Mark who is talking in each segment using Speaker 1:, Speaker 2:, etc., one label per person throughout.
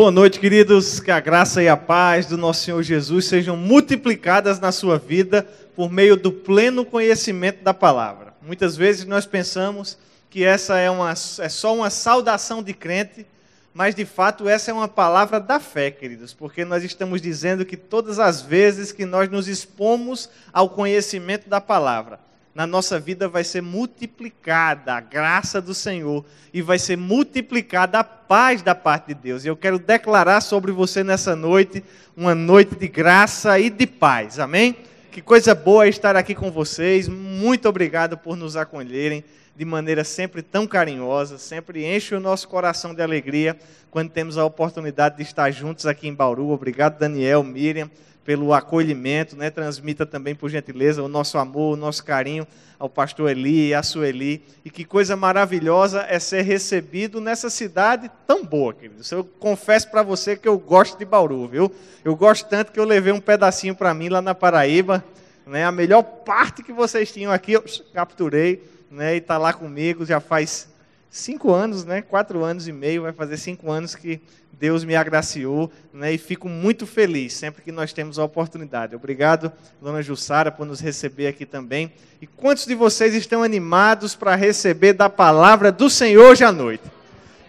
Speaker 1: Boa noite, queridos. Que a graça e a paz do nosso Senhor Jesus sejam multiplicadas na sua vida por meio do pleno conhecimento da palavra. Muitas vezes nós pensamos que essa é, uma, é só uma saudação de crente, mas de fato essa é uma palavra da fé, queridos, porque nós estamos dizendo que todas as vezes que nós nos expomos ao conhecimento da palavra, na nossa vida vai ser multiplicada a graça do Senhor e vai ser multiplicada a paz da parte de Deus. E eu quero declarar sobre você nessa noite uma noite de graça e de paz. Amém? Que coisa boa estar aqui com vocês. Muito obrigado por nos acolherem de maneira sempre tão carinhosa, sempre enche o nosso coração de alegria quando temos a oportunidade de estar juntos aqui em Bauru. Obrigado, Daniel, Miriam pelo acolhimento, né? transmita também, por gentileza, o nosso amor, o nosso carinho ao pastor Eli e à Sueli. E que coisa maravilhosa é ser recebido nessa cidade tão boa, queridos. Eu confesso para você que eu gosto de Bauru, viu? Eu gosto tanto que eu levei um pedacinho para mim lá na Paraíba. Né? A melhor parte que vocês tinham aqui, eu capturei né? e está lá comigo já faz cinco anos, né? quatro anos e meio, vai fazer cinco anos que Deus me agraciou, né, e fico muito feliz sempre que nós temos a oportunidade. Obrigado, dona Jussara, por nos receber aqui também. E quantos de vocês estão animados para receber da palavra do Senhor hoje à noite?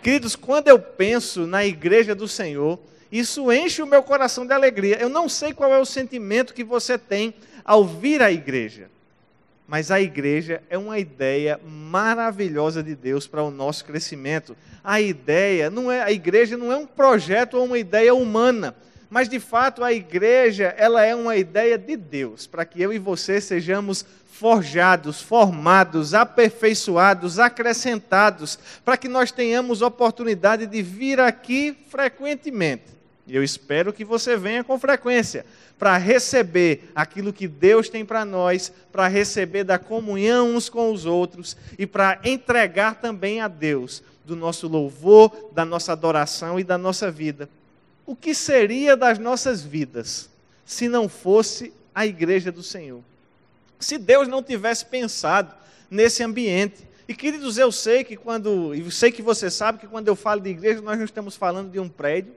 Speaker 1: Queridos, quando eu penso na igreja do Senhor, isso enche o meu coração de alegria. Eu não sei qual é o sentimento que você tem ao vir à igreja. Mas a igreja é uma ideia maravilhosa de Deus para o nosso crescimento. A ideia não é a igreja não é um projeto ou uma ideia humana, mas de fato a igreja, ela é uma ideia de Deus, para que eu e você sejamos forjados, formados, aperfeiçoados, acrescentados, para que nós tenhamos oportunidade de vir aqui frequentemente. E eu espero que você venha com frequência para receber aquilo que Deus tem para nós, para receber da comunhão uns com os outros e para entregar também a Deus do nosso louvor, da nossa adoração e da nossa vida. O que seria das nossas vidas se não fosse a igreja do Senhor? Se Deus não tivesse pensado nesse ambiente. E queridos, eu sei que quando, e sei que você sabe que quando eu falo de igreja, nós não estamos falando de um prédio,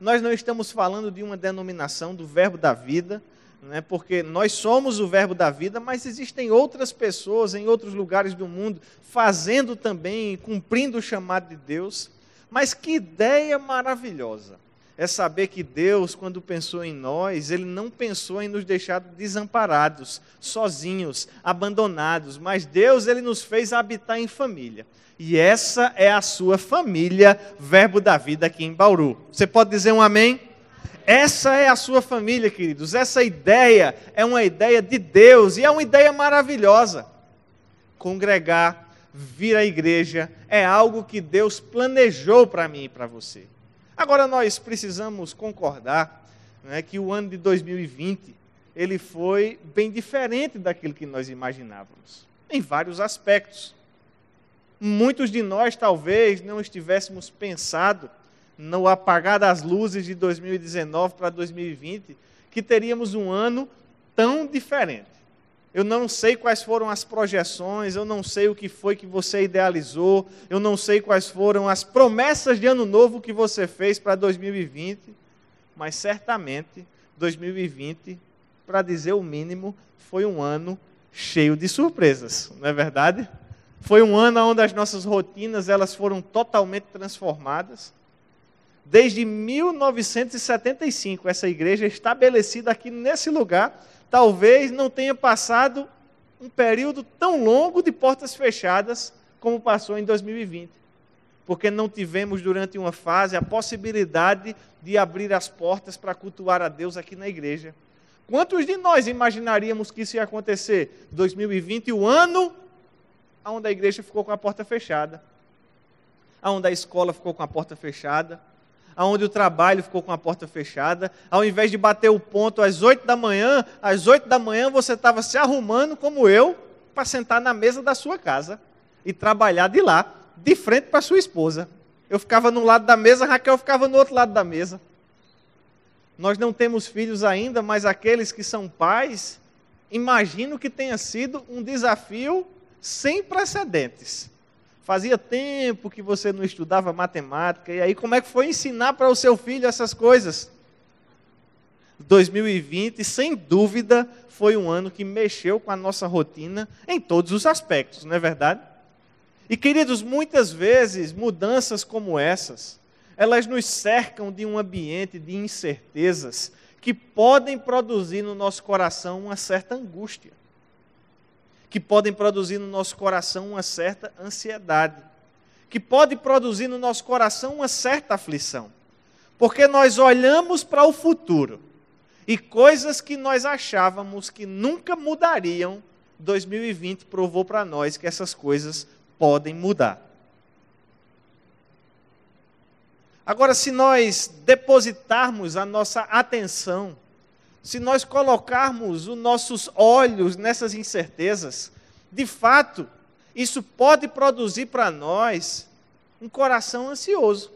Speaker 1: nós não estamos falando de uma denominação do verbo da vida, né, porque nós somos o verbo da vida, mas existem outras pessoas em outros lugares do mundo fazendo também, cumprindo o chamado de Deus. Mas que ideia maravilhosa! É saber que Deus, quando pensou em nós, Ele não pensou em nos deixar desamparados, sozinhos, abandonados, mas Deus, Ele nos fez habitar em família. E essa é a sua família, Verbo da Vida aqui em Bauru. Você pode dizer um amém? Essa é a sua família, queridos. Essa ideia é uma ideia de Deus e é uma ideia maravilhosa. Congregar, vir à igreja, é algo que Deus planejou para mim e para você. Agora nós precisamos concordar né, que o ano de 2020 ele foi bem diferente daquilo que nós imaginávamos, em vários aspectos muitos de nós talvez não estivéssemos pensado no apagar das luzes de 2019 para 2020, que teríamos um ano tão diferente. Eu não sei quais foram as projeções, eu não sei o que foi que você idealizou, eu não sei quais foram as promessas de ano novo que você fez para 2020, mas certamente 2020, para dizer o mínimo, foi um ano cheio de surpresas, não é verdade? Foi um ano onde as nossas rotinas elas foram totalmente transformadas. Desde 1975, essa igreja estabelecida aqui nesse lugar, talvez não tenha passado um período tão longo de portas fechadas como passou em 2020. Porque não tivemos durante uma fase a possibilidade de abrir as portas para cultuar a Deus aqui na igreja. Quantos de nós imaginaríamos que isso ia acontecer? 2020, o ano onde a igreja ficou com a porta fechada, onde a escola ficou com a porta fechada, onde o trabalho ficou com a porta fechada, ao invés de bater o ponto às oito da manhã, às oito da manhã você estava se arrumando como eu para sentar na mesa da sua casa e trabalhar de lá, de frente para sua esposa. Eu ficava num lado da mesa, Raquel ficava no outro lado da mesa. Nós não temos filhos ainda, mas aqueles que são pais, imagino que tenha sido um desafio sem precedentes. Fazia tempo que você não estudava matemática, e aí como é que foi ensinar para o seu filho essas coisas? 2020, sem dúvida, foi um ano que mexeu com a nossa rotina em todos os aspectos, não é verdade? E queridos, muitas vezes mudanças como essas, elas nos cercam de um ambiente de incertezas que podem produzir no nosso coração uma certa angústia que podem produzir no nosso coração uma certa ansiedade, que pode produzir no nosso coração uma certa aflição. Porque nós olhamos para o futuro e coisas que nós achávamos que nunca mudariam, 2020 provou para nós que essas coisas podem mudar. Agora, se nós depositarmos a nossa atenção se nós colocarmos os nossos olhos nessas incertezas, de fato, isso pode produzir para nós um coração ansioso,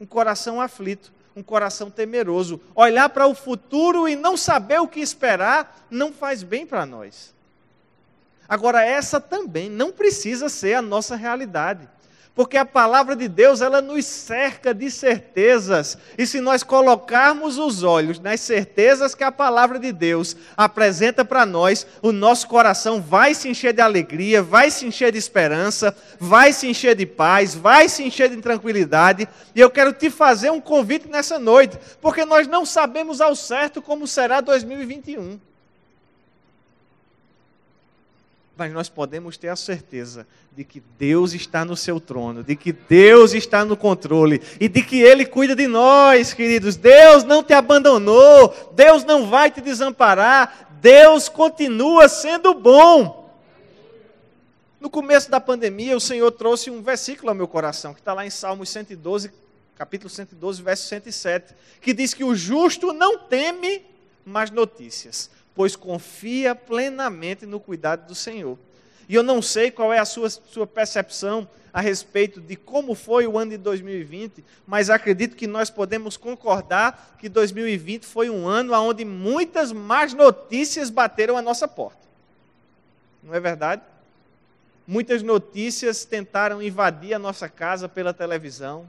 Speaker 1: um coração aflito, um coração temeroso. Olhar para o futuro e não saber o que esperar não faz bem para nós. Agora, essa também não precisa ser a nossa realidade porque a palavra de Deus ela nos cerca de certezas. E se nós colocarmos os olhos nas certezas que a palavra de Deus apresenta para nós, o nosso coração vai se encher de alegria, vai se encher de esperança, vai se encher de paz, vai se encher de tranquilidade. E eu quero te fazer um convite nessa noite, porque nós não sabemos ao certo como será 2021 mas nós podemos ter a certeza de que Deus está no seu trono, de que Deus está no controle e de que Ele cuida de nós, queridos. Deus não te abandonou, Deus não vai te desamparar, Deus continua sendo bom. No começo da pandemia, o Senhor trouxe um versículo ao meu coração, que está lá em Salmos 112, capítulo 112, verso 107, que diz que o justo não teme mais notícias pois confia plenamente no cuidado do Senhor. E eu não sei qual é a sua, sua percepção a respeito de como foi o ano de 2020, mas acredito que nós podemos concordar que 2020 foi um ano onde muitas más notícias bateram a nossa porta. Não é verdade? Muitas notícias tentaram invadir a nossa casa pela televisão,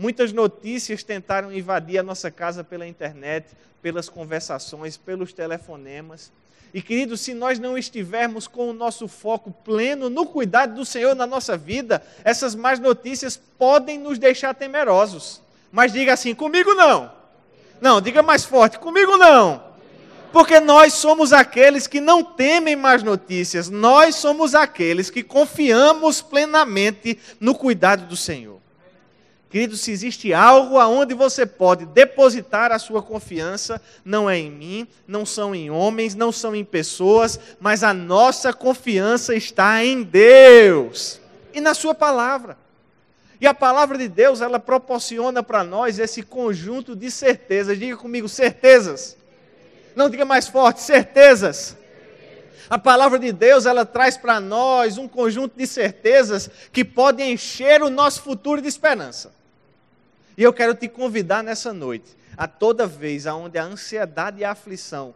Speaker 1: Muitas notícias tentaram invadir a nossa casa pela internet, pelas conversações, pelos telefonemas. E querido, se nós não estivermos com o nosso foco pleno no cuidado do Senhor na nossa vida, essas más notícias podem nos deixar temerosos. Mas diga assim: comigo não. Não, diga mais forte: comigo não. Porque nós somos aqueles que não temem más notícias, nós somos aqueles que confiamos plenamente no cuidado do Senhor. Querido, se existe algo aonde você pode depositar a sua confiança, não é em mim, não são em homens, não são em pessoas, mas a nossa confiança está em Deus e na sua palavra. E a palavra de Deus, ela proporciona para nós esse conjunto de certezas. Diga comigo, certezas. Não diga mais forte, certezas. A palavra de Deus, ela traz para nós um conjunto de certezas que podem encher o nosso futuro de esperança. E eu quero te convidar nessa noite, a toda vez aonde a ansiedade e a aflição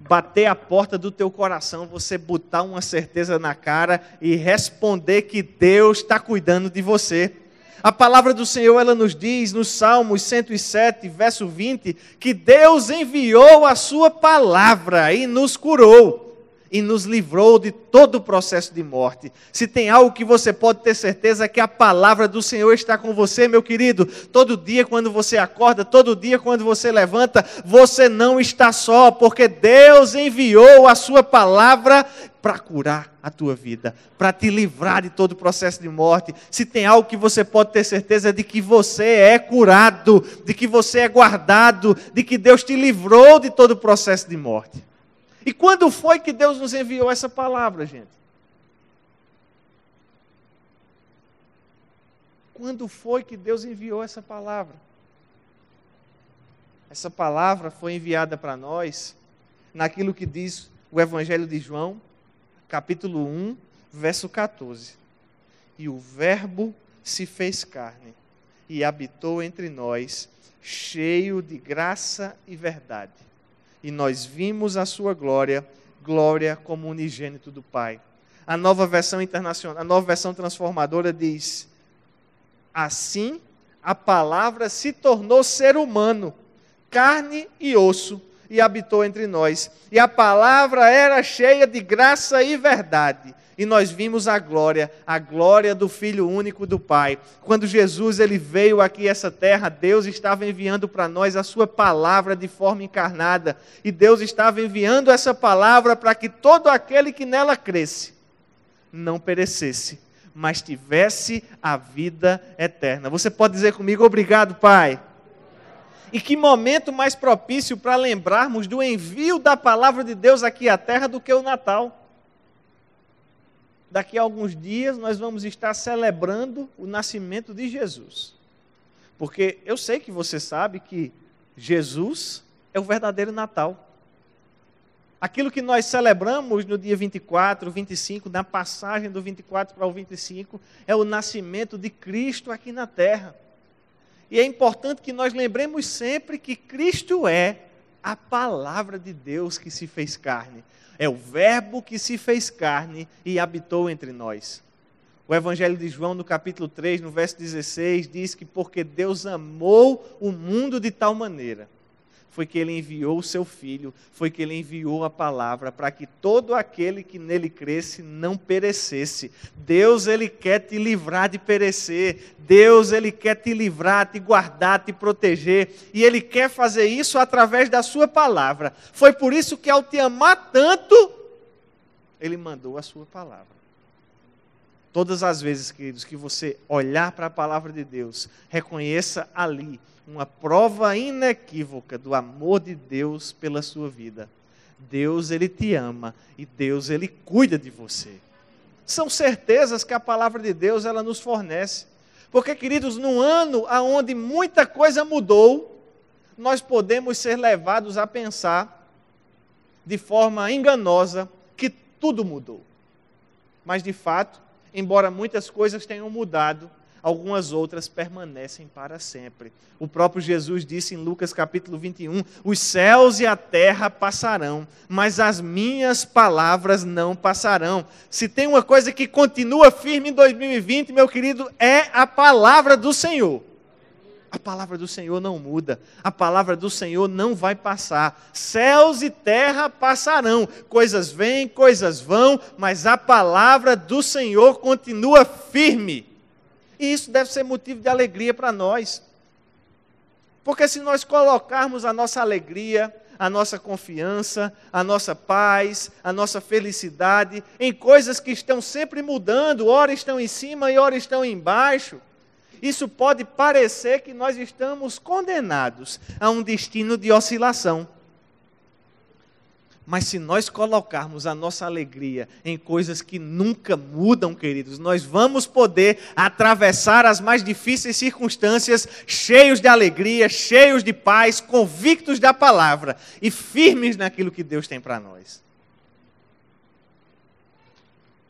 Speaker 1: bater a porta do teu coração, você botar uma certeza na cara e responder que Deus está cuidando de você. A palavra do Senhor, ela nos diz no Salmos 107, verso 20, que Deus enviou a sua palavra e nos curou e nos livrou de todo o processo de morte. Se tem algo que você pode ter certeza é que a palavra do Senhor está com você, meu querido. Todo dia quando você acorda, todo dia quando você levanta, você não está só, porque Deus enviou a sua palavra para curar a tua vida, para te livrar de todo o processo de morte. Se tem algo que você pode ter certeza é de que você é curado, de que você é guardado, de que Deus te livrou de todo o processo de morte. E quando foi que Deus nos enviou essa palavra, gente? Quando foi que Deus enviou essa palavra? Essa palavra foi enviada para nós naquilo que diz o Evangelho de João, capítulo 1, verso 14. E o Verbo se fez carne e habitou entre nós, cheio de graça e verdade e nós vimos a sua glória, glória como unigênito do Pai. A nova versão internacional, a nova versão transformadora diz: Assim a palavra se tornou ser humano, carne e osso, e habitou entre nós. E a palavra era cheia de graça e verdade e nós vimos a glória, a glória do Filho único do Pai. Quando Jesus ele veio aqui a essa terra, Deus estava enviando para nós a sua palavra de forma encarnada, e Deus estava enviando essa palavra para que todo aquele que nela cresce não perecesse, mas tivesse a vida eterna. Você pode dizer comigo, obrigado, Pai. E que momento mais propício para lembrarmos do envio da palavra de Deus aqui à terra do que o Natal? daqui a alguns dias nós vamos estar celebrando o nascimento de Jesus. Porque eu sei que você sabe que Jesus é o verdadeiro Natal. Aquilo que nós celebramos no dia 24, 25, na passagem do 24 para o 25, é o nascimento de Cristo aqui na terra. E é importante que nós lembremos sempre que Cristo é a palavra de Deus que se fez carne. É o Verbo que se fez carne e habitou entre nós. O Evangelho de João, no capítulo 3, no verso 16, diz que porque Deus amou o mundo de tal maneira foi que ele enviou o seu filho, foi que ele enviou a palavra para que todo aquele que nele cresce não perecesse. Deus ele quer te livrar de perecer. Deus ele quer te livrar, te guardar, te proteger, e ele quer fazer isso através da sua palavra. Foi por isso que ao te amar tanto, ele mandou a sua palavra. Todas as vezes, queridos, que você olhar para a palavra de Deus, reconheça ali uma prova inequívoca do amor de Deus pela sua vida. Deus, ele te ama e Deus, ele cuida de você. São certezas que a palavra de Deus ela nos fornece. Porque, queridos, num ano onde muita coisa mudou, nós podemos ser levados a pensar de forma enganosa que tudo mudou. Mas, de fato, embora muitas coisas tenham mudado, algumas outras permanecem para sempre. O próprio Jesus disse em Lucas capítulo 21: Os céus e a terra passarão, mas as minhas palavras não passarão. Se tem uma coisa que continua firme em 2020, meu querido, é a palavra do Senhor. A palavra do Senhor não muda, a palavra do Senhor não vai passar. Céus e terra passarão, coisas vêm, coisas vão, mas a palavra do Senhor continua firme. E isso deve ser motivo de alegria para nós. Porque se nós colocarmos a nossa alegria, a nossa confiança, a nossa paz, a nossa felicidade em coisas que estão sempre mudando, ora estão em cima e ora estão embaixo, isso pode parecer que nós estamos condenados a um destino de oscilação. Mas se nós colocarmos a nossa alegria em coisas que nunca mudam, queridos, nós vamos poder atravessar as mais difíceis circunstâncias cheios de alegria, cheios de paz, convictos da palavra e firmes naquilo que Deus tem para nós.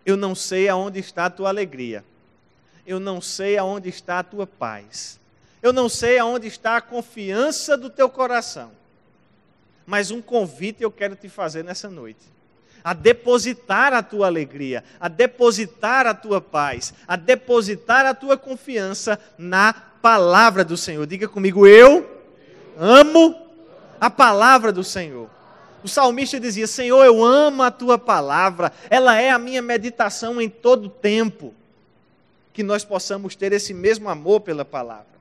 Speaker 1: Eu não sei aonde está a tua alegria. Eu não sei aonde está a tua paz. Eu não sei aonde está a confiança do teu coração mas um convite eu quero te fazer nessa noite. A depositar a tua alegria, a depositar a tua paz, a depositar a tua confiança na palavra do Senhor. Diga comigo, eu amo a palavra do Senhor. O salmista dizia: Senhor, eu amo a tua palavra, ela é a minha meditação em todo tempo. Que nós possamos ter esse mesmo amor pela palavra.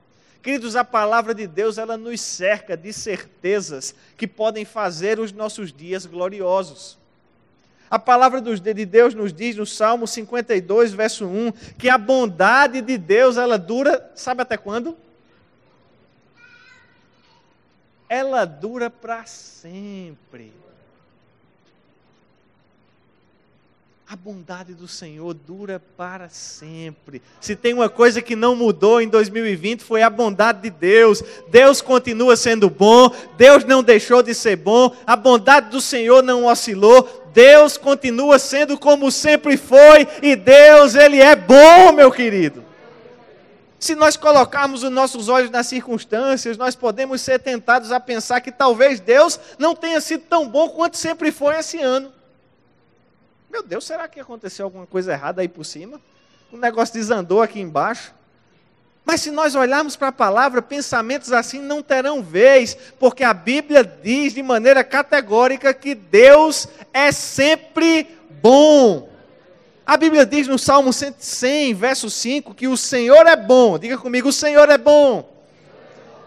Speaker 1: Queridos, a palavra de Deus, ela nos cerca de certezas que podem fazer os nossos dias gloriosos. A palavra de Deus nos diz no Salmo 52, verso 1, que a bondade de Deus, ela dura, sabe até quando? Ela dura para sempre. A bondade do Senhor dura para sempre. Se tem uma coisa que não mudou em 2020 foi a bondade de Deus. Deus continua sendo bom, Deus não deixou de ser bom, a bondade do Senhor não oscilou. Deus continua sendo como sempre foi e Deus, ele é bom, meu querido. Se nós colocarmos os nossos olhos nas circunstâncias, nós podemos ser tentados a pensar que talvez Deus não tenha sido tão bom quanto sempre foi esse ano. Meu Deus, será que aconteceu alguma coisa errada aí por cima? O negócio desandou aqui embaixo. Mas se nós olharmos para a palavra, pensamentos assim não terão vez, porque a Bíblia diz de maneira categórica que Deus é sempre bom. A Bíblia diz no Salmo 100, verso 5, que o Senhor é bom. Diga comigo, o Senhor é bom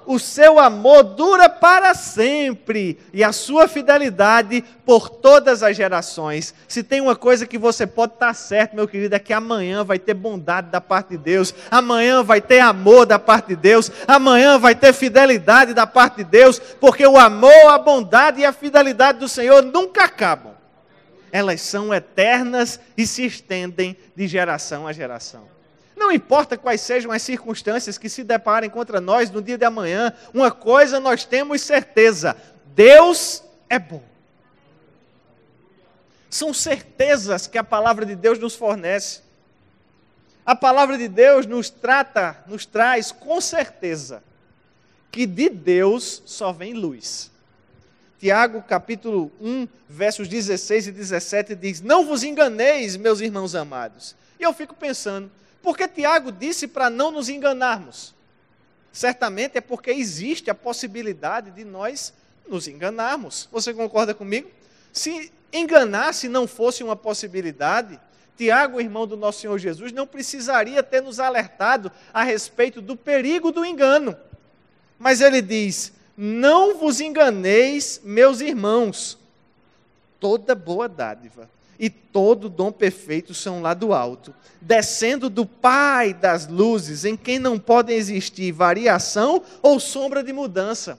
Speaker 1: o seu amor dura para sempre e a sua fidelidade por todas as gerações. Se tem uma coisa que você pode estar certo, meu querido, é que amanhã vai ter bondade da parte de Deus, amanhã vai ter amor da parte de Deus, amanhã vai ter fidelidade da parte de Deus, porque o amor, a bondade e a fidelidade do Senhor nunca acabam. Elas são eternas e se estendem de geração a geração. Não importa quais sejam as circunstâncias que se deparem contra nós no dia de amanhã, uma coisa nós temos certeza: Deus é bom. São certezas que a palavra de Deus nos fornece. A palavra de Deus nos trata, nos traz com certeza que de Deus só vem luz. Tiago capítulo 1, versos 16 e 17 diz: Não vos enganeis, meus irmãos amados. E eu fico pensando, porque Tiago disse para não nos enganarmos. Certamente é porque existe a possibilidade de nós nos enganarmos. Você concorda comigo? Se enganar-se não fosse uma possibilidade, Tiago, irmão do nosso Senhor Jesus, não precisaria ter nos alertado a respeito do perigo do engano. Mas ele diz: Não vos enganeis, meus irmãos, toda boa dádiva e todo dom perfeito são lá do alto, descendo do Pai das luzes, em quem não podem existir variação ou sombra de mudança.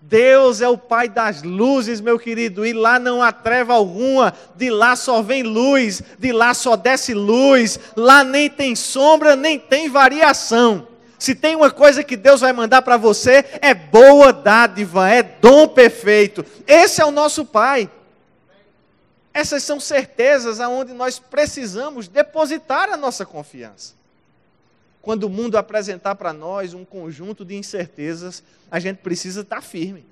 Speaker 1: Deus é o Pai das luzes, meu querido, e lá não há treva alguma, de lá só vem luz, de lá só desce luz, lá nem tem sombra, nem tem variação. Se tem uma coisa que Deus vai mandar para você, é boa dádiva, é dom perfeito. Esse é o nosso Pai. Essas são certezas aonde nós precisamos depositar a nossa confiança. Quando o mundo apresentar para nós um conjunto de incertezas, a gente precisa estar firme.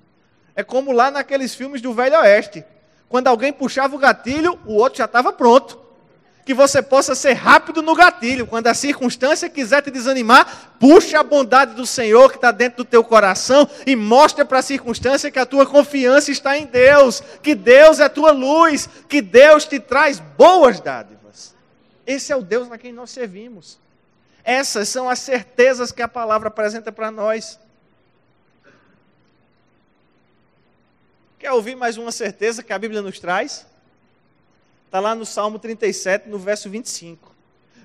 Speaker 1: É como lá naqueles filmes do Velho Oeste. Quando alguém puxava o gatilho, o outro já estava pronto que você possa ser rápido no gatilho. Quando a circunstância quiser te desanimar, puxa a bondade do Senhor que está dentro do teu coração e mostra para a circunstância que a tua confiança está em Deus, que Deus é tua luz, que Deus te traz boas dádivas. Esse é o Deus a quem nós servimos. Essas são as certezas que a palavra apresenta para nós. Quer ouvir mais uma certeza que a Bíblia nos traz? Está lá no Salmo 37, no verso 25.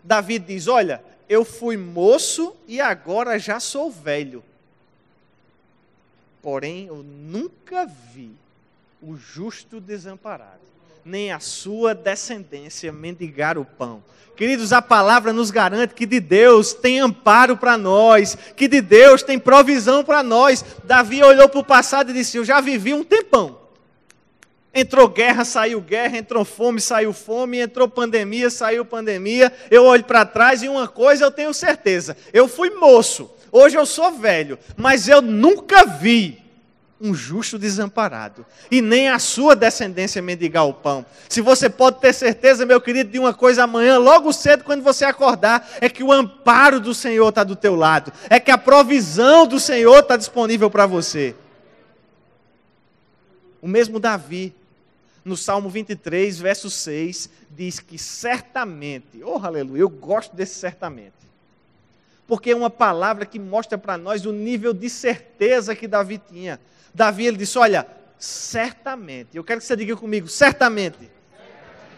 Speaker 1: Davi diz: Olha, eu fui moço e agora já sou velho. Porém, eu nunca vi o justo desamparado, nem a sua descendência mendigar o pão. Queridos, a palavra nos garante que de Deus tem amparo para nós, que de Deus tem provisão para nós. Davi olhou para o passado e disse: Eu já vivi um tempão. Entrou guerra, saiu guerra, entrou fome, saiu fome, entrou pandemia, saiu pandemia. Eu olho para trás e uma coisa eu tenho certeza: eu fui moço, hoje eu sou velho, mas eu nunca vi um justo desamparado, e nem a sua descendência mendigar o pão. Se você pode ter certeza, meu querido, de uma coisa amanhã, logo cedo, quando você acordar, é que o amparo do Senhor está do teu lado, é que a provisão do Senhor está disponível para você. O mesmo Davi, no Salmo 23, verso 6, diz que certamente, oh aleluia, eu gosto desse certamente, porque é uma palavra que mostra para nós o nível de certeza que Davi tinha. Davi ele disse: Olha, certamente, eu quero que você diga comigo, certamente.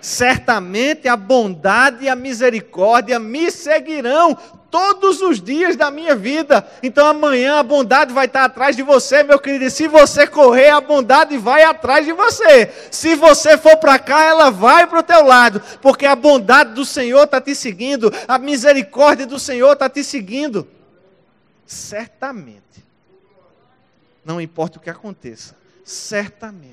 Speaker 1: Certamente a bondade e a misericórdia me seguirão todos os dias da minha vida. Então amanhã a bondade vai estar atrás de você, meu querido. E se você correr, a bondade vai atrás de você. Se você for para cá, ela vai para o teu lado, porque a bondade do Senhor está te seguindo, a misericórdia do Senhor está te seguindo. Certamente. Não importa o que aconteça, certamente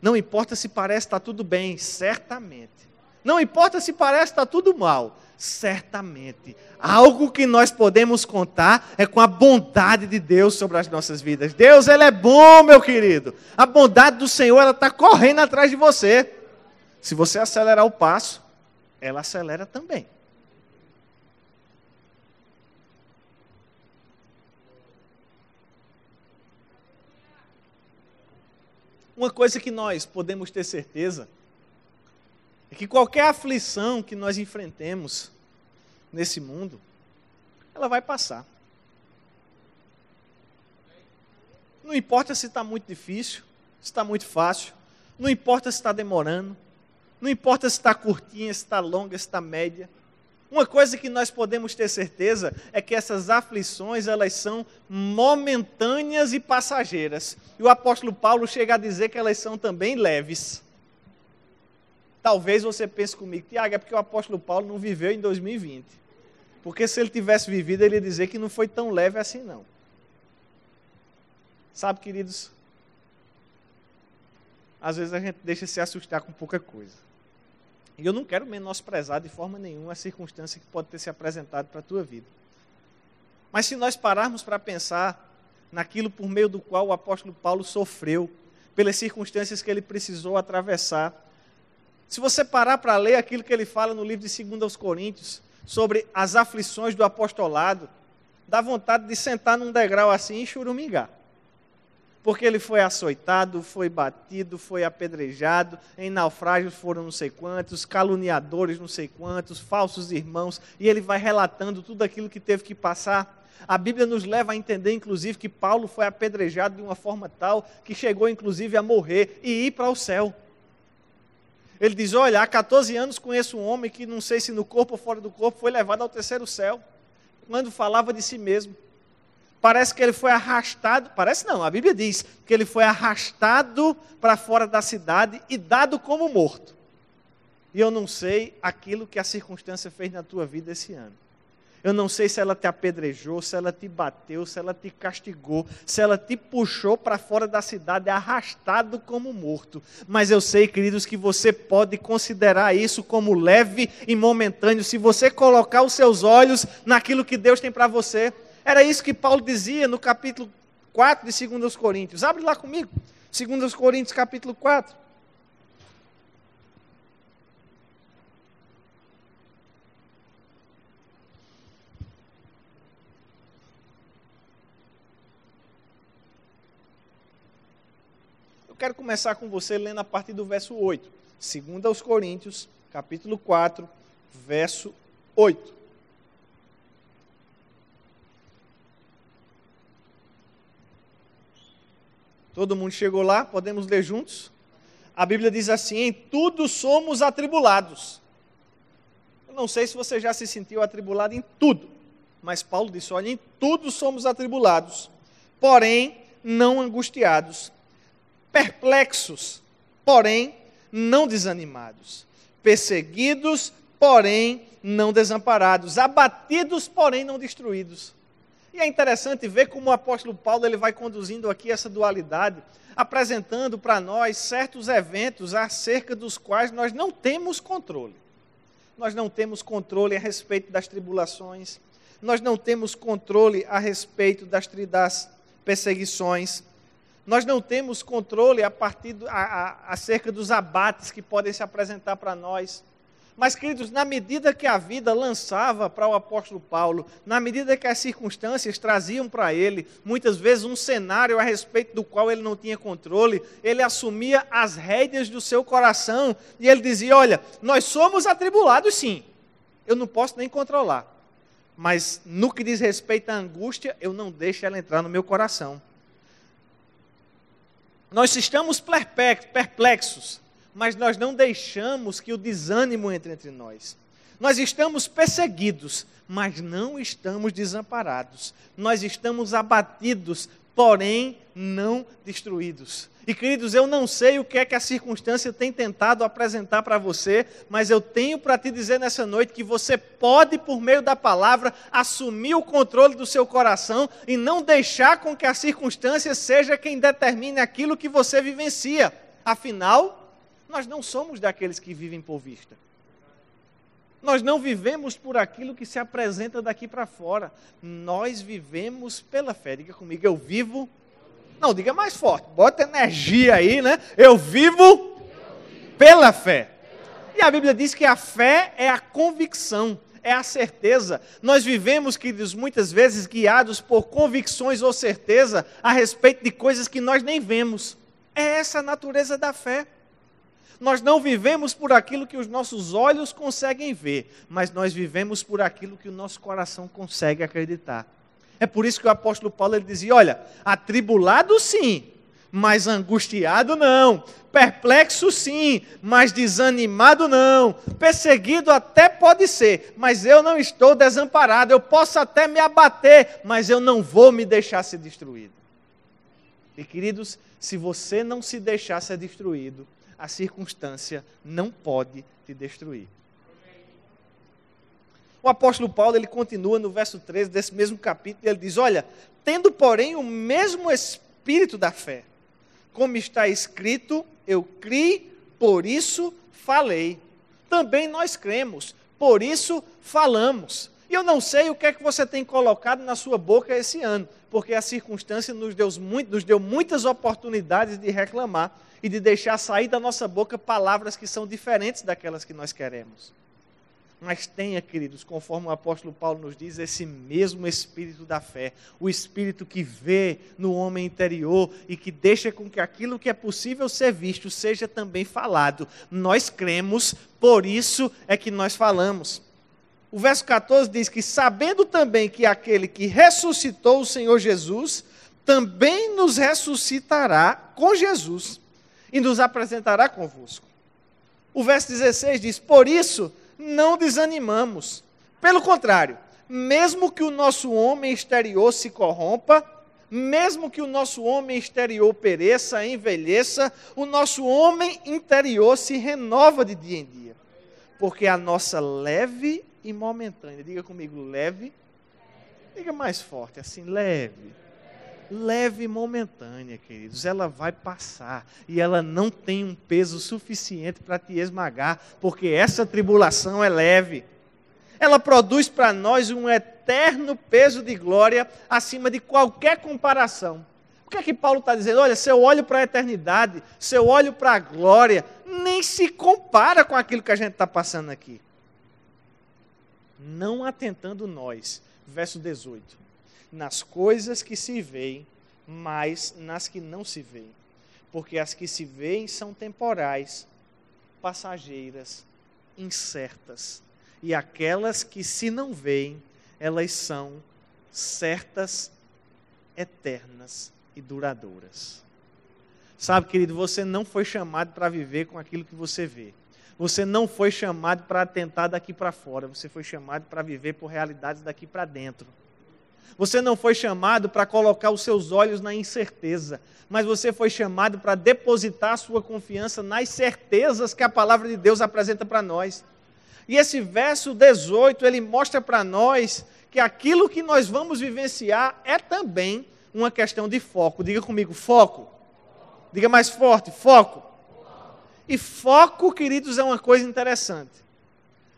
Speaker 1: não importa se parece estar tá tudo bem, certamente. Não importa se parece estar tá tudo mal, certamente. Algo que nós podemos contar é com a bondade de Deus sobre as nossas vidas. Deus, Ele é bom, meu querido. A bondade do Senhor, ela está correndo atrás de você. Se você acelerar o passo, ela acelera também. Uma coisa que nós podemos ter certeza é que qualquer aflição que nós enfrentemos nesse mundo, ela vai passar. Não importa se está muito difícil, se está muito fácil, não importa se está demorando, não importa se está curtinha, se está longa, se está média. Uma coisa que nós podemos ter certeza é que essas aflições, elas são momentâneas e passageiras. E o apóstolo Paulo chega a dizer que elas são também leves. Talvez você pense comigo, Tiago, é porque o apóstolo Paulo não viveu em 2020. Porque se ele tivesse vivido, ele ia dizer que não foi tão leve assim, não. Sabe, queridos, às vezes a gente deixa se assustar com pouca coisa. E eu não quero menosprezar de forma nenhuma a circunstância que pode ter se apresentado para a tua vida. Mas se nós pararmos para pensar naquilo por meio do qual o apóstolo Paulo sofreu, pelas circunstâncias que ele precisou atravessar, se você parar para ler aquilo que ele fala no livro de 2 aos Coríntios, sobre as aflições do apostolado, dá vontade de sentar num degrau assim e churumingar porque ele foi açoitado, foi batido, foi apedrejado, em naufrágios foram não sei quantos, caluniadores não sei quantos, falsos irmãos, e ele vai relatando tudo aquilo que teve que passar. A Bíblia nos leva a entender, inclusive, que Paulo foi apedrejado de uma forma tal que chegou, inclusive, a morrer e ir para o céu. Ele diz: Olha, há 14 anos conheço um homem que, não sei se no corpo ou fora do corpo, foi levado ao terceiro céu, quando falava de si mesmo. Parece que ele foi arrastado, parece não, a Bíblia diz que ele foi arrastado para fora da cidade e dado como morto. E eu não sei aquilo que a circunstância fez na tua vida esse ano. Eu não sei se ela te apedrejou, se ela te bateu, se ela te castigou, se ela te puxou para fora da cidade, arrastado como morto. Mas eu sei, queridos, que você pode considerar isso como leve e momentâneo se você colocar os seus olhos naquilo que Deus tem para você. Era isso que Paulo dizia no capítulo 4 de 2 Coríntios. Abre lá comigo. 2 Coríntios, capítulo 4. Quero começar com você lendo a partir do verso 8. 2 Coríntios, capítulo 4, verso 8. Todo mundo chegou lá? Podemos ler juntos? A Bíblia diz assim: em tudo somos atribulados. Eu não sei se você já se sentiu atribulado em tudo, mas Paulo disse: olha, em tudo somos atribulados, porém não angustiados, perplexos, porém não desanimados, perseguidos, porém não desamparados, abatidos, porém não destruídos. E é interessante ver como o apóstolo Paulo ele vai conduzindo aqui essa dualidade, apresentando para nós certos eventos acerca dos quais nós não temos controle. Nós não temos controle a respeito das tribulações, nós não temos controle a respeito das, das perseguições, nós não temos controle a partir do, a, a, acerca dos abates que podem se apresentar para nós. Mas, queridos, na medida que a vida lançava para o apóstolo Paulo, na medida que as circunstâncias traziam para ele, muitas vezes, um cenário a respeito do qual ele não tinha controle, ele assumia as rédeas do seu coração e ele dizia: Olha, nós somos atribulados sim, eu não posso nem controlar, mas no que diz respeito à angústia, eu não deixo ela entrar no meu coração. Nós estamos perplexos, mas nós não deixamos que o desânimo entre entre nós. Nós estamos perseguidos, mas não estamos desamparados. Nós estamos abatidos, porém não destruídos. E queridos, eu não sei o que é que a circunstância tem tentado apresentar para você, mas eu tenho para te dizer nessa noite que você pode, por meio da palavra, assumir o controle do seu coração e não deixar com que a circunstância seja quem determine aquilo que você vivencia. Afinal, nós não somos daqueles que vivem por vista. Nós não vivemos por aquilo que se apresenta daqui para fora. Nós vivemos pela fé. Diga comigo, eu vivo. Não, diga mais forte. Bota energia aí, né? Eu vivo pela fé. E a Bíblia diz que a fé é a convicção, é a certeza. Nós vivemos, queridos, muitas vezes guiados por convicções ou certeza a respeito de coisas que nós nem vemos. É essa a natureza da fé. Nós não vivemos por aquilo que os nossos olhos conseguem ver, mas nós vivemos por aquilo que o nosso coração consegue acreditar. É por isso que o apóstolo Paulo ele dizia: olha, atribulado sim, mas angustiado não, perplexo sim, mas desanimado não, perseguido até pode ser, mas eu não estou desamparado, eu posso até me abater, mas eu não vou me deixar ser destruído. E queridos, se você não se deixar ser destruído, a circunstância não pode te destruir. O apóstolo Paulo, ele continua no verso 13 desse mesmo capítulo, ele diz: Olha, tendo, porém, o mesmo espírito da fé, como está escrito, eu criei, por isso falei. Também nós cremos, por isso falamos. E eu não sei o que é que você tem colocado na sua boca esse ano, porque a circunstância nos deu, muito, nos deu muitas oportunidades de reclamar e de deixar sair da nossa boca palavras que são diferentes daquelas que nós queremos. Mas tenha, queridos, conforme o apóstolo Paulo nos diz, esse mesmo espírito da fé, o espírito que vê no homem interior e que deixa com que aquilo que é possível ser visto seja também falado. Nós cremos, por isso é que nós falamos. O verso 14 diz que, sabendo também que aquele que ressuscitou o Senhor Jesus, também nos ressuscitará com Jesus e nos apresentará convosco. O verso 16 diz: Por isso não desanimamos. Pelo contrário, mesmo que o nosso homem exterior se corrompa, mesmo que o nosso homem exterior pereça, envelheça, o nosso homem interior se renova de dia em dia. Porque a nossa leve e momentânea, diga comigo, leve, diga mais forte, assim, leve leve e momentânea, queridos. Ela vai passar e ela não tem um peso suficiente para te esmagar, porque essa tribulação é leve. Ela produz para nós um eterno peso de glória acima de qualquer comparação. O que é que Paulo está dizendo? Olha, se eu olho para a eternidade, se eu olho para a glória, nem se compara com aquilo que a gente está passando aqui. Não atentando nós. Verso 18 nas coisas que se veem, mas nas que não se veem. Porque as que se veem são temporais, passageiras, incertas. E aquelas que se não veem, elas são certas, eternas e duradouras. Sabe, querido, você não foi chamado para viver com aquilo que você vê. Você não foi chamado para atentar daqui para fora, você foi chamado para viver por realidades daqui para dentro. Você não foi chamado para colocar os seus olhos na incerteza, mas você foi chamado para depositar sua confiança nas certezas que a palavra de Deus apresenta para nós. E esse verso 18, ele mostra para nós que aquilo que nós vamos vivenciar é também uma questão de foco. Diga comigo, foco. Diga mais forte, foco. E foco, queridos, é uma coisa interessante.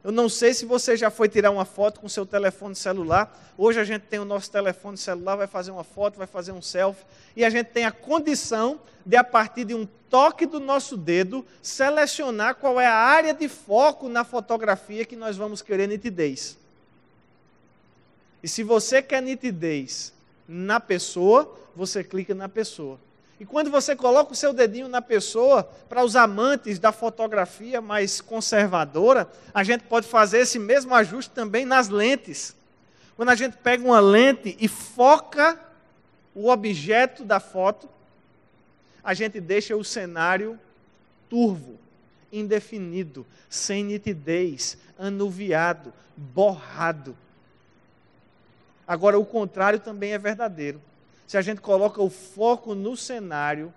Speaker 1: Eu não sei se você já foi tirar uma foto com seu telefone celular. Hoje a gente tem o nosso telefone celular, vai fazer uma foto, vai fazer um selfie, e a gente tem a condição de, a partir de um toque do nosso dedo, selecionar qual é a área de foco na fotografia que nós vamos querer nitidez. E se você quer nitidez na pessoa, você clica na pessoa. E quando você coloca o seu dedinho na pessoa, para os amantes da fotografia mais conservadora, a gente pode fazer esse mesmo ajuste também nas lentes. Quando a gente pega uma lente e foca o objeto da foto, a gente deixa o cenário turvo, indefinido, sem nitidez, anuviado, borrado. Agora, o contrário também é verdadeiro se a gente coloca o foco no cenário,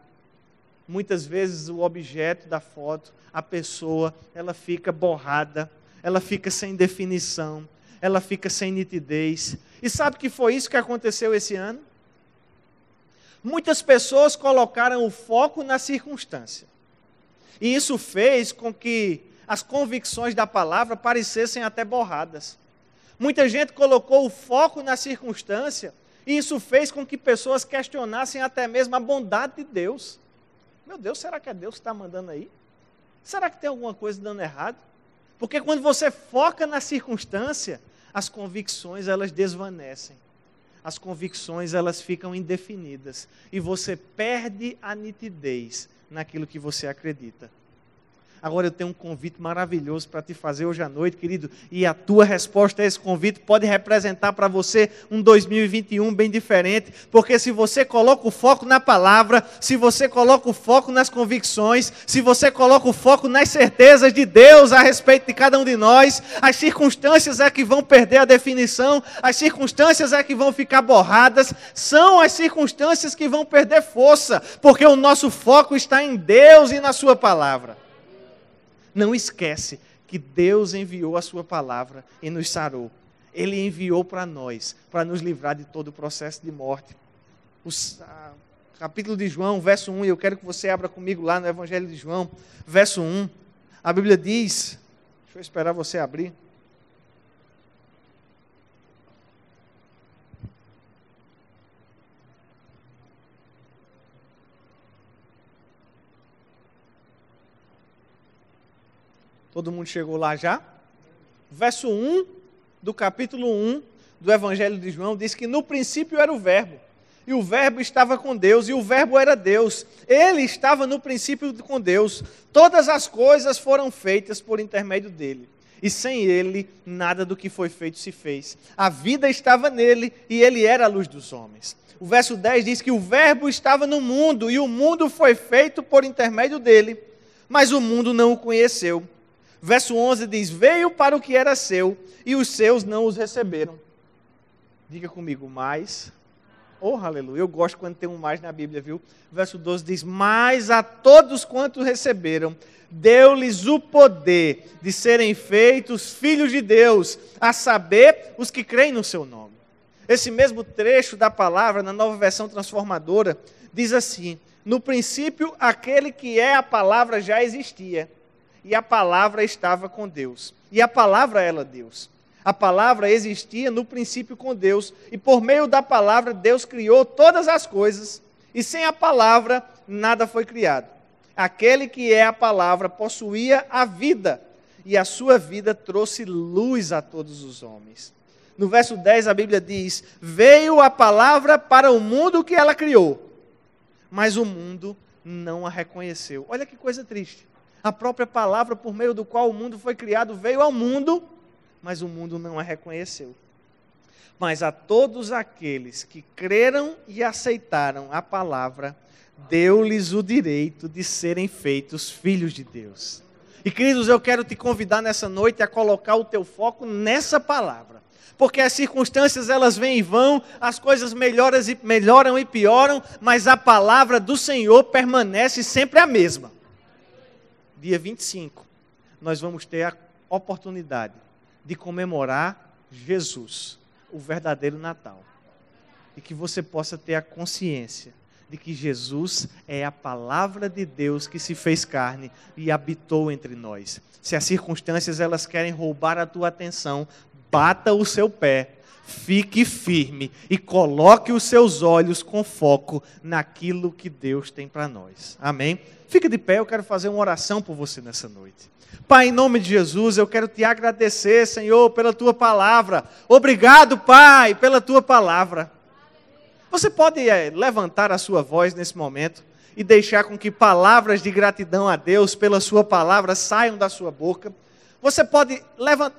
Speaker 1: muitas vezes o objeto da foto, a pessoa, ela fica borrada, ela fica sem definição, ela fica sem nitidez. E sabe que foi isso que aconteceu esse ano? Muitas pessoas colocaram o foco na circunstância. E isso fez com que as convicções da palavra parecessem até borradas. Muita gente colocou o foco na circunstância e isso fez com que pessoas questionassem até mesmo a bondade de Deus. Meu Deus, será que é Deus que está mandando aí? Será que tem alguma coisa dando errado? Porque quando você foca na circunstância, as convicções elas desvanecem. As convicções elas ficam indefinidas e você perde a nitidez naquilo que você acredita. Agora eu tenho um convite maravilhoso para te fazer hoje à noite, querido, e a tua resposta a esse convite pode representar para você um 2021 bem diferente, porque se você coloca o foco na palavra, se você coloca o foco nas convicções, se você coloca o foco nas certezas de Deus a respeito de cada um de nós, as circunstâncias é que vão perder a definição, as circunstâncias é que vão ficar borradas, são as circunstâncias que vão perder força, porque o nosso foco está em Deus e na Sua palavra. Não esquece que Deus enviou a sua palavra e nos sarou. Ele enviou para nós, para nos livrar de todo o processo de morte. O capítulo de João, verso 1, eu quero que você abra comigo lá no Evangelho de João, verso 1. A Bíblia diz, deixa eu esperar você abrir. Todo mundo chegou lá já? Verso 1 do capítulo 1 do Evangelho de João diz que no princípio era o Verbo, e o Verbo estava com Deus, e o Verbo era Deus. Ele estava no princípio com Deus. Todas as coisas foram feitas por intermédio dele. E sem ele, nada do que foi feito se fez. A vida estava nele e ele era a luz dos homens. O verso 10 diz que o Verbo estava no mundo e o mundo foi feito por intermédio dele, mas o mundo não o conheceu. Verso 11 diz: Veio para o que era seu, e os seus não os receberam. Diga comigo, mais. Oh, aleluia. Eu gosto quando tem um mais na Bíblia, viu? Verso 12 diz: Mas a todos quantos receberam, deu-lhes o poder de serem feitos filhos de Deus, a saber, os que creem no seu nome. Esse mesmo trecho da palavra, na nova versão transformadora, diz assim: No princípio, aquele que é a palavra já existia e a palavra estava com Deus. E a palavra era Deus. A palavra existia no princípio com Deus, e por meio da palavra Deus criou todas as coisas, e sem a palavra nada foi criado. Aquele que é a palavra possuía a vida, e a sua vida trouxe luz a todos os homens. No verso 10 a Bíblia diz: Veio a palavra para o mundo que ela criou, mas o mundo não a reconheceu. Olha que coisa triste a própria palavra por meio do qual o mundo foi criado veio ao mundo, mas o mundo não a reconheceu. Mas a todos aqueles que creram e aceitaram a palavra, deu-lhes o direito de serem feitos filhos de Deus. E queridos, eu quero te convidar nessa noite a colocar o teu foco nessa palavra. Porque as circunstâncias elas vêm e vão, as coisas melhoram e, melhoram e pioram, mas a palavra do Senhor permanece sempre a mesma dia 25, nós vamos ter a oportunidade de comemorar Jesus, o verdadeiro Natal. E que você possa ter a consciência de que Jesus é a palavra de Deus que se fez carne e habitou entre nós. Se as circunstâncias elas querem roubar a tua atenção, bata o seu pé, fique firme e coloque os seus olhos com foco naquilo que Deus tem para nós. Amém. Fica de pé, eu quero fazer uma oração por você nessa noite. Pai, em nome de Jesus, eu quero te agradecer, Senhor, pela tua palavra. Obrigado, Pai, pela tua palavra. Você pode é, levantar a sua voz nesse momento e deixar com que palavras de gratidão a Deus pela sua palavra saiam da sua boca. Você pode, levant...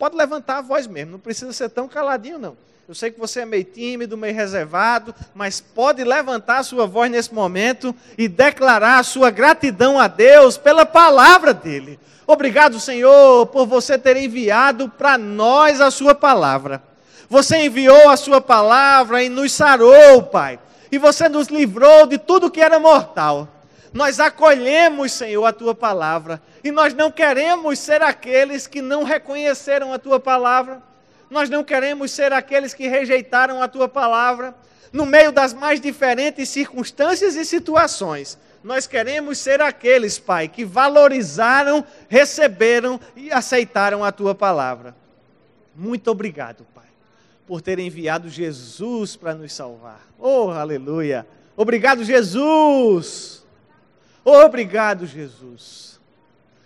Speaker 1: pode levantar a voz mesmo, não precisa ser tão caladinho, não. Eu sei que você é meio tímido, meio reservado, mas pode levantar a sua voz nesse momento e declarar a sua gratidão a Deus pela palavra dele. Obrigado, Senhor, por você ter enviado para nós a sua palavra. Você enviou a sua palavra e nos sarou, Pai. E você nos livrou de tudo que era mortal. Nós acolhemos, Senhor, a tua palavra. E nós não queremos ser aqueles que não reconheceram a tua palavra nós não queremos ser aqueles que rejeitaram a tua palavra no meio das mais diferentes circunstâncias e situações. Nós queremos ser aqueles, Pai, que valorizaram, receberam e aceitaram a tua palavra. Muito obrigado, Pai, por ter enviado Jesus para nos salvar. Oh, aleluia! Obrigado, Jesus! Obrigado, Jesus.